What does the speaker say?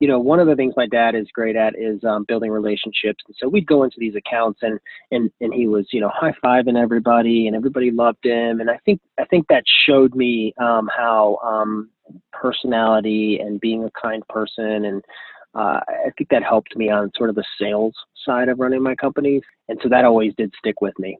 you know, one of the things my dad is great at is um, building relationships. And so we'd go into these accounts and and and he was, you know, high fiving everybody and everybody loved him. And I think I think that showed me um, how um, personality and being a kind person and uh, I think that helped me on sort of the sales side of running my companies. And so that always did stick with me.